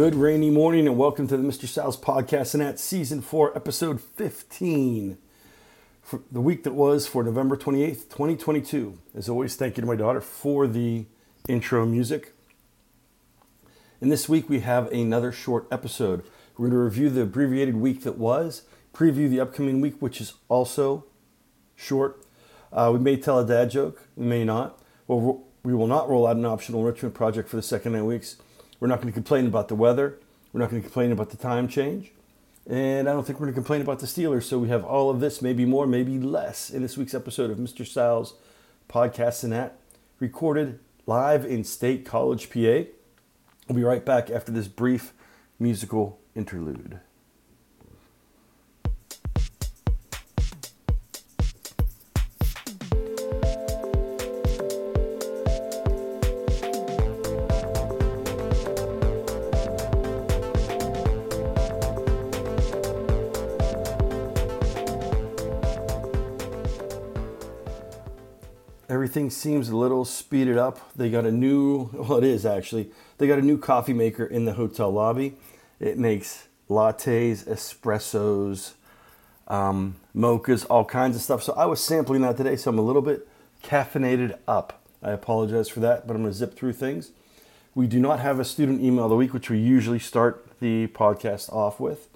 Good rainy morning and welcome to the Mr. Sal's podcast and at season 4 episode 15 for the week that was for November 28th 2022 as always thank you to my daughter for the intro music. And this week we have another short episode. We're going to review the abbreviated week that was preview the upcoming week which is also short. Uh, we may tell a dad joke we may not. Well we will not roll out an optional enrichment project for the second nine weeks we're not going to complain about the weather. We're not going to complain about the time change. And I don't think we're going to complain about the Steelers. So we have all of this, maybe more, maybe less, in this week's episode of Mr. Styles podcast and that recorded live in State College, PA. We'll be right back after this brief musical interlude. Everything seems a little speeded up. They got a new, well, it is actually, they got a new coffee maker in the hotel lobby. It makes lattes, espressos, um, mochas, all kinds of stuff. So I was sampling that today, so I'm a little bit caffeinated up. I apologize for that, but I'm going to zip through things. We do not have a student email of the week, which we usually start the podcast off with.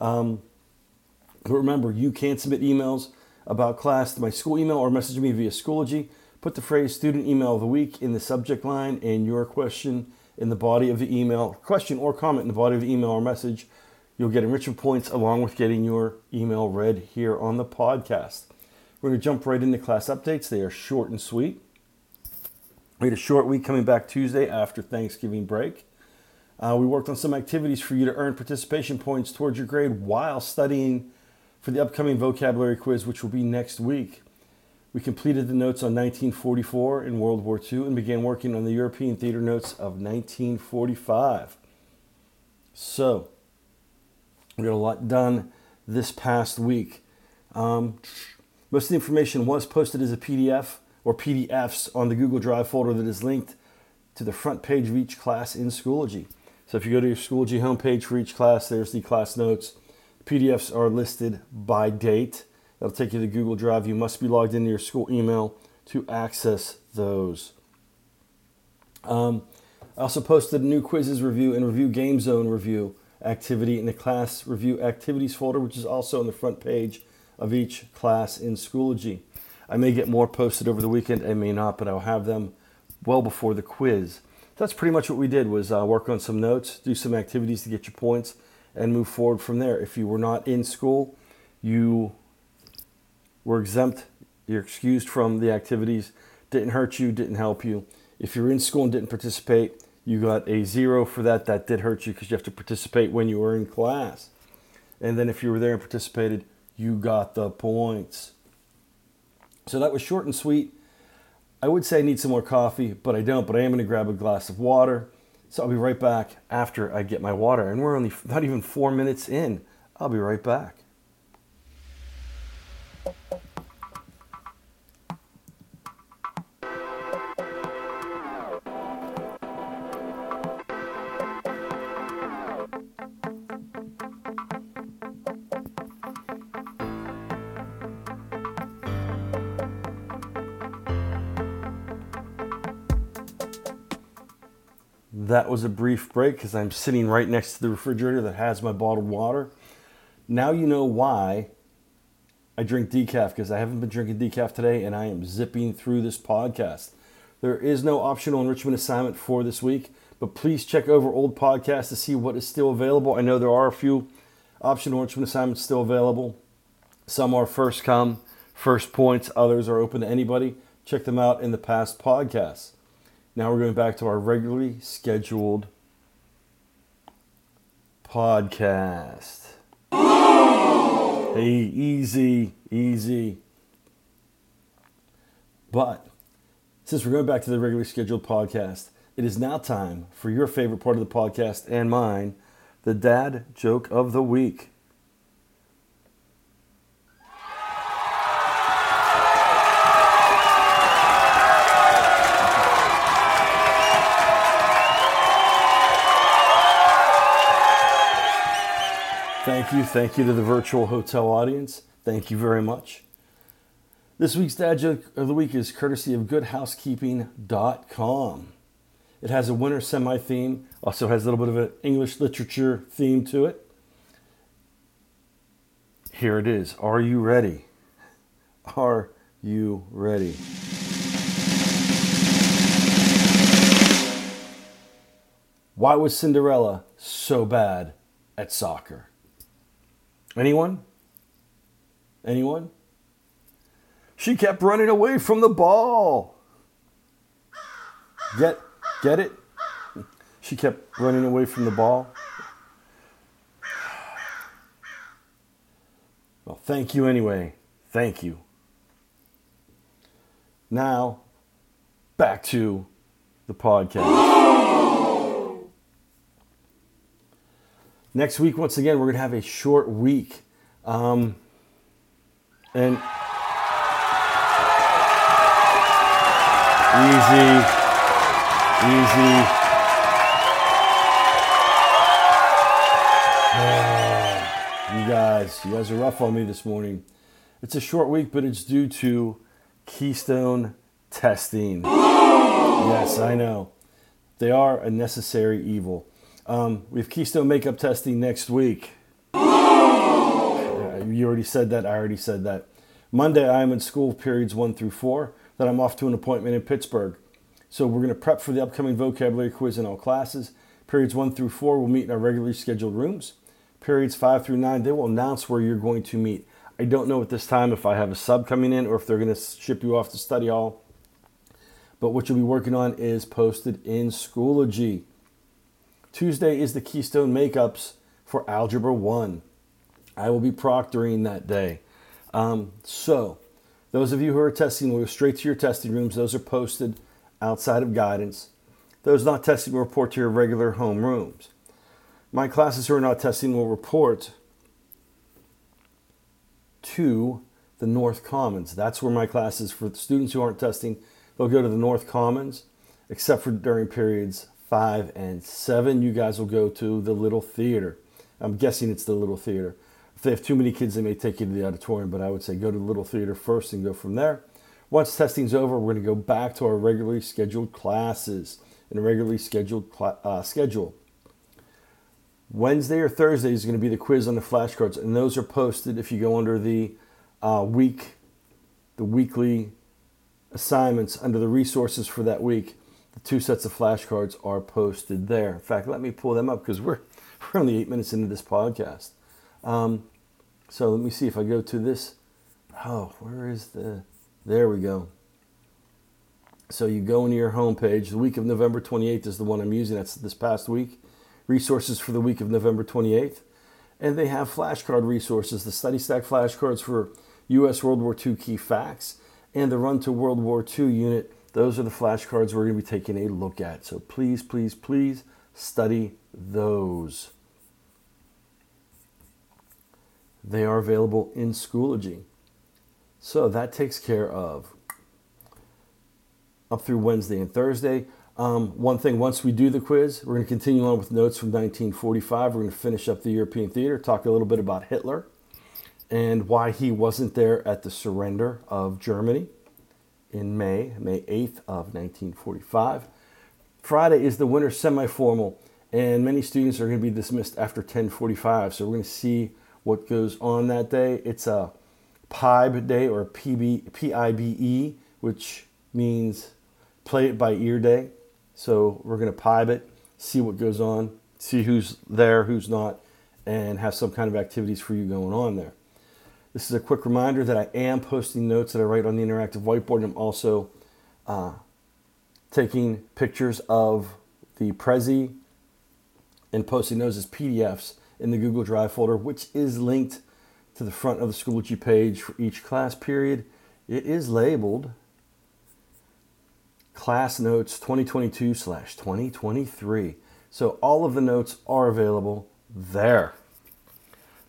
Um, but remember, you can submit emails about class to my school email or message me via Schoology. Put the phrase student email of the week in the subject line and your question in the body of the email, question or comment in the body of the email or message. You'll get enrichment points along with getting your email read here on the podcast. We're going to jump right into class updates. They are short and sweet. We had a short week coming back Tuesday after Thanksgiving break. Uh, we worked on some activities for you to earn participation points towards your grade while studying for the upcoming vocabulary quiz, which will be next week. We completed the notes on 1944 and World War II and began working on the European theater notes of 1945. So, we got a lot done this past week. Um, most of the information was posted as a PDF or PDFs on the Google Drive folder that is linked to the front page of each class in Schoology. So if you go to your Schoology homepage for each class, there's the class notes PDFs are listed by date. That'll take you to Google Drive. You must be logged into your school email to access those. Um, I also posted a new quizzes review and review game zone review activity in the class review activities folder, which is also on the front page of each class in Schoology. I may get more posted over the weekend, I may not, but I'll have them well before the quiz. That's pretty much what we did was uh, work on some notes, do some activities to get your points, and move forward from there. If you were not in school, you were exempt, you're excused from the activities, didn't hurt you, didn't help you. If you're in school and didn't participate, you got a zero for that. That did hurt you because you have to participate when you were in class. And then if you were there and participated, you got the points. So that was short and sweet. I would say I need some more coffee, but I don't. But I am going to grab a glass of water so I'll be right back after I get my water. And we're only not even four minutes in. I'll be right back. That was a brief break because I'm sitting right next to the refrigerator that has my bottled water. Now you know why I drink decaf because I haven't been drinking decaf today and I am zipping through this podcast. There is no optional enrichment assignment for this week, but please check over old podcasts to see what is still available. I know there are a few optional enrichment assignments still available. Some are first come, first points, others are open to anybody. Check them out in the past podcasts. Now we're going back to our regularly scheduled podcast. Hey, easy, easy. But since we're going back to the regularly scheduled podcast, it is now time for your favorite part of the podcast and mine, the dad joke of the week. Thank you. Thank you to the virtual hotel audience. Thank you very much. This week's dad joke of the week is courtesy of goodhousekeeping.com. It has a winter semi theme, also has a little bit of an English literature theme to it. Here it is. Are you ready? Are you ready? Why was Cinderella so bad at soccer? Anyone? Anyone? She kept running away from the ball. Get get it? She kept running away from the ball. Well, thank you anyway. Thank you. Now, back to the podcast. Next week, once again, we're going to have a short week. Um, and easy, easy. Oh, you guys, you guys are rough on me this morning. It's a short week, but it's due to Keystone testing. Yes, I know. They are a necessary evil. Um, we have Keystone makeup testing next week. You already said that. I already said that. Monday, I am in school periods one through four. Then I'm off to an appointment in Pittsburgh. So we're going to prep for the upcoming vocabulary quiz in all classes. Periods one through four will meet in our regularly scheduled rooms. Periods five through nine, they will announce where you're going to meet. I don't know at this time if I have a sub coming in or if they're going to ship you off to study hall. But what you'll be working on is posted in Schoology. Tuesday is the Keystone Makeups for Algebra 1. I will be proctoring that day. Um, so, those of you who are testing will go straight to your testing rooms. Those are posted outside of guidance. Those not testing will report to your regular home rooms. My classes who are not testing will report to the North Commons. That's where my classes for students who aren't testing. They'll go to the North Commons, except for during periods five and seven. You guys will go to the Little Theater. I'm guessing it's the Little Theater. If they have too many kids, they may take you to the auditorium, but I would say go to the Little Theater first and go from there. Once testing's over, we're going to go back to our regularly scheduled classes and regularly scheduled cl- uh, schedule. Wednesday or Thursday is going to be the quiz on the flashcards, and those are posted if you go under the uh, week, the weekly assignments under the resources for that week. The two sets of flashcards are posted there. In fact, let me pull them up because we're we're only eight minutes into this podcast. Um, so let me see if I go to this. Oh, where is the? There we go. So you go into your homepage. The week of November 28th is the one I'm using. That's this past week resources for the week of November 28th. And they have flashcard resources, the Study Stack flashcards for U.S. World War II key facts and the Run to World War II unit. Those are the flashcards we're going to be taking a look at. So please, please, please study those. They are available in Schoology. So that takes care of up through Wednesday and Thursday. Um, one thing, once we do the quiz, we're going to continue on with notes from 1945. We're going to finish up the European theater, talk a little bit about Hitler and why he wasn't there at the surrender of Germany in May, May 8th of 1945. Friday is the winter semi-formal, and many students are going to be dismissed after 10:45. So we're going to see what goes on that day. It's a PIBE day or PB, PIBE, which means play it by ear day. So we're going to pipe it, see what goes on, see who's there, who's not, and have some kind of activities for you going on there. This is a quick reminder that I am posting notes that I write on the interactive whiteboard. I'm also uh, taking pictures of the Prezi and posting those as PDFs in the Google Drive folder, which is linked to the front of the Schoology page for each class period. It is labeled class notes 2022 slash 2023. So all of the notes are available there.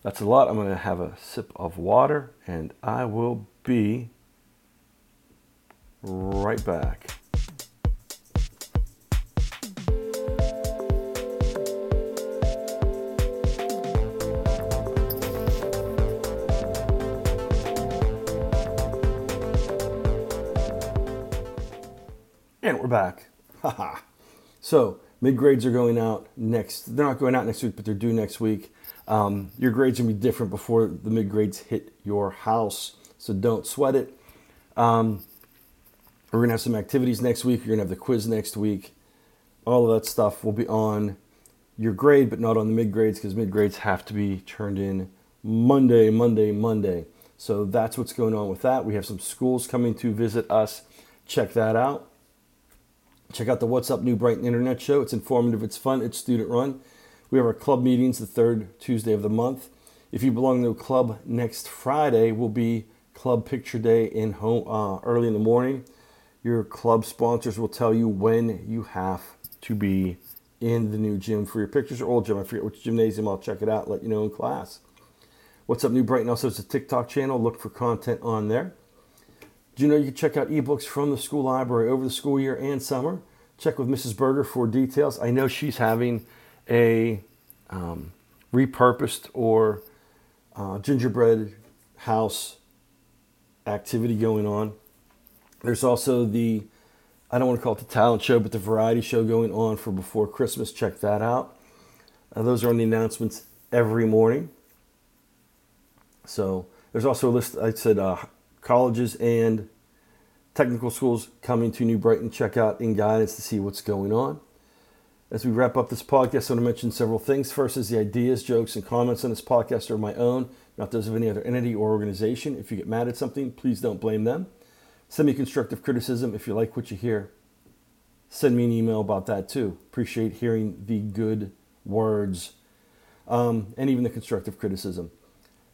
That's a lot. I'm going to have a sip of water and I will be right back. And we're back. Haha. so mid grades are going out next. They're not going out next week, but they're due next week. Um, your grades are going to be different before the mid grades hit your house. So, don't sweat it. Um, we're going to have some activities next week. You're going to have the quiz next week. All of that stuff will be on your grade, but not on the mid grades because mid grades have to be turned in Monday, Monday, Monday. So that's what's going on with that. We have some schools coming to visit us. Check that out. Check out the What's Up New Brighton Internet Show. It's informative, it's fun, it's student run. We have our club meetings the third Tuesday of the month. If you belong to a club next Friday, will be Club Picture Day in home uh, early in the morning. Your club sponsors will tell you when you have to be in the new gym for your pictures or old gym. I forget which gymnasium. I'll check it out. Let you know in class. What's up, New Brighton? Also, it's a TikTok channel. Look for content on there. Do you know you can check out ebooks from the school library over the school year and summer? Check with Mrs. Berger for details. I know she's having a um, repurposed or uh, gingerbread house activity going on. There's also the, I don't want to call it the talent show, but the variety show going on for before Christmas. Check that out. Uh, those are on the announcements every morning. So there's also a list, I said, uh, colleges and technical schools coming to New Brighton. Check out in guidance to see what's going on. As we wrap up this podcast, I want to mention several things. First is the ideas, jokes, and comments on this podcast are my own, not those of any other entity or organization. If you get mad at something, please don't blame them. Send me constructive criticism if you like what you hear. Send me an email about that too. Appreciate hearing the good words um, and even the constructive criticism.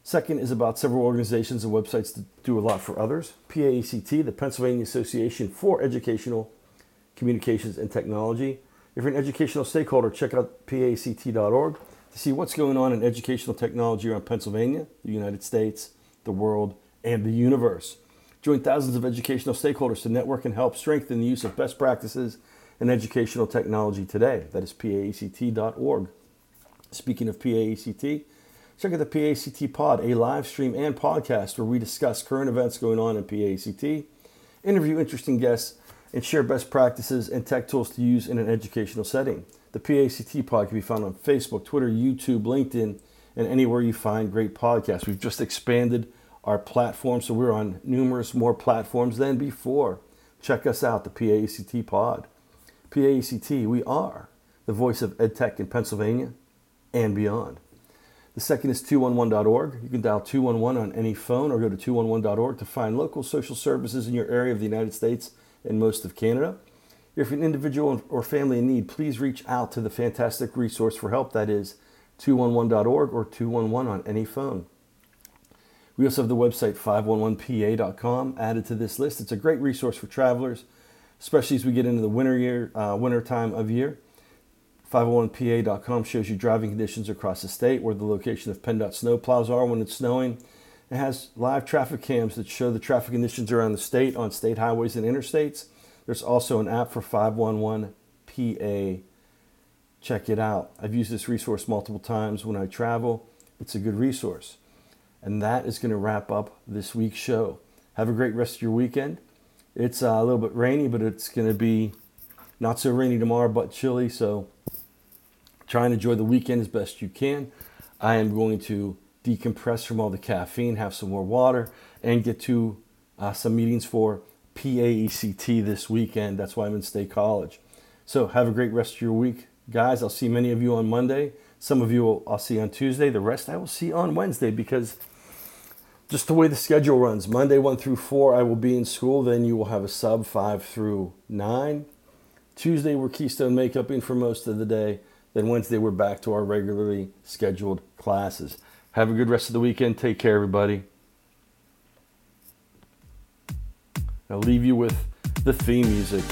Second is about several organizations and websites that do a lot for others. PAECT, the Pennsylvania Association for Educational Communications and Technology. If you're an educational stakeholder, check out paect.org to see what's going on in educational technology around Pennsylvania, the United States, the world, and the universe. Join thousands of educational stakeholders to network and help strengthen the use of best practices in educational technology today. That is paect.org. Speaking of PAECT, Check out the PAECT Pod, a live stream and podcast where we discuss current events going on in PAECT, interview interesting guests, and share best practices and tech tools to use in an educational setting. The PAECT Pod can be found on Facebook, Twitter, YouTube, LinkedIn, and anywhere you find great podcasts. We've just expanded our platform, so we're on numerous more platforms than before. Check us out, the PAECT Pod. PAECT, we are the voice of EdTech in Pennsylvania and beyond. The second is 211.org. You can dial 211 on any phone or go to 211.org to find local social services in your area of the United States and most of Canada. If an individual or family in need, please reach out to the fantastic resource for help that is 211.org or 211 on any phone. We also have the website 511pa.com added to this list. It's a great resource for travelers, especially as we get into the winter year, uh, winter time of year. 501pa.com shows you driving conditions across the state, where the location of PennDOT snowplows are when it's snowing. It has live traffic cams that show the traffic conditions around the state on state highways and interstates. There's also an app for 511PA. Check it out. I've used this resource multiple times when I travel. It's a good resource. And that is going to wrap up this week's show. Have a great rest of your weekend. It's uh, a little bit rainy, but it's going to be not so rainy tomorrow, but chilly. So Try and enjoy the weekend as best you can. I am going to decompress from all the caffeine, have some more water, and get to uh, some meetings for PAECT this weekend. That's why I'm in State College. So have a great rest of your week, guys. I'll see many of you on Monday. Some of you I'll see on Tuesday. The rest I will see on Wednesday because just the way the schedule runs. Monday 1 through 4, I will be in school. Then you will have a sub 5 through 9. Tuesday, we're Keystone Makeup in for most of the day. Then Wednesday, we're back to our regularly scheduled classes. Have a good rest of the weekend. Take care, everybody. I'll leave you with the theme music.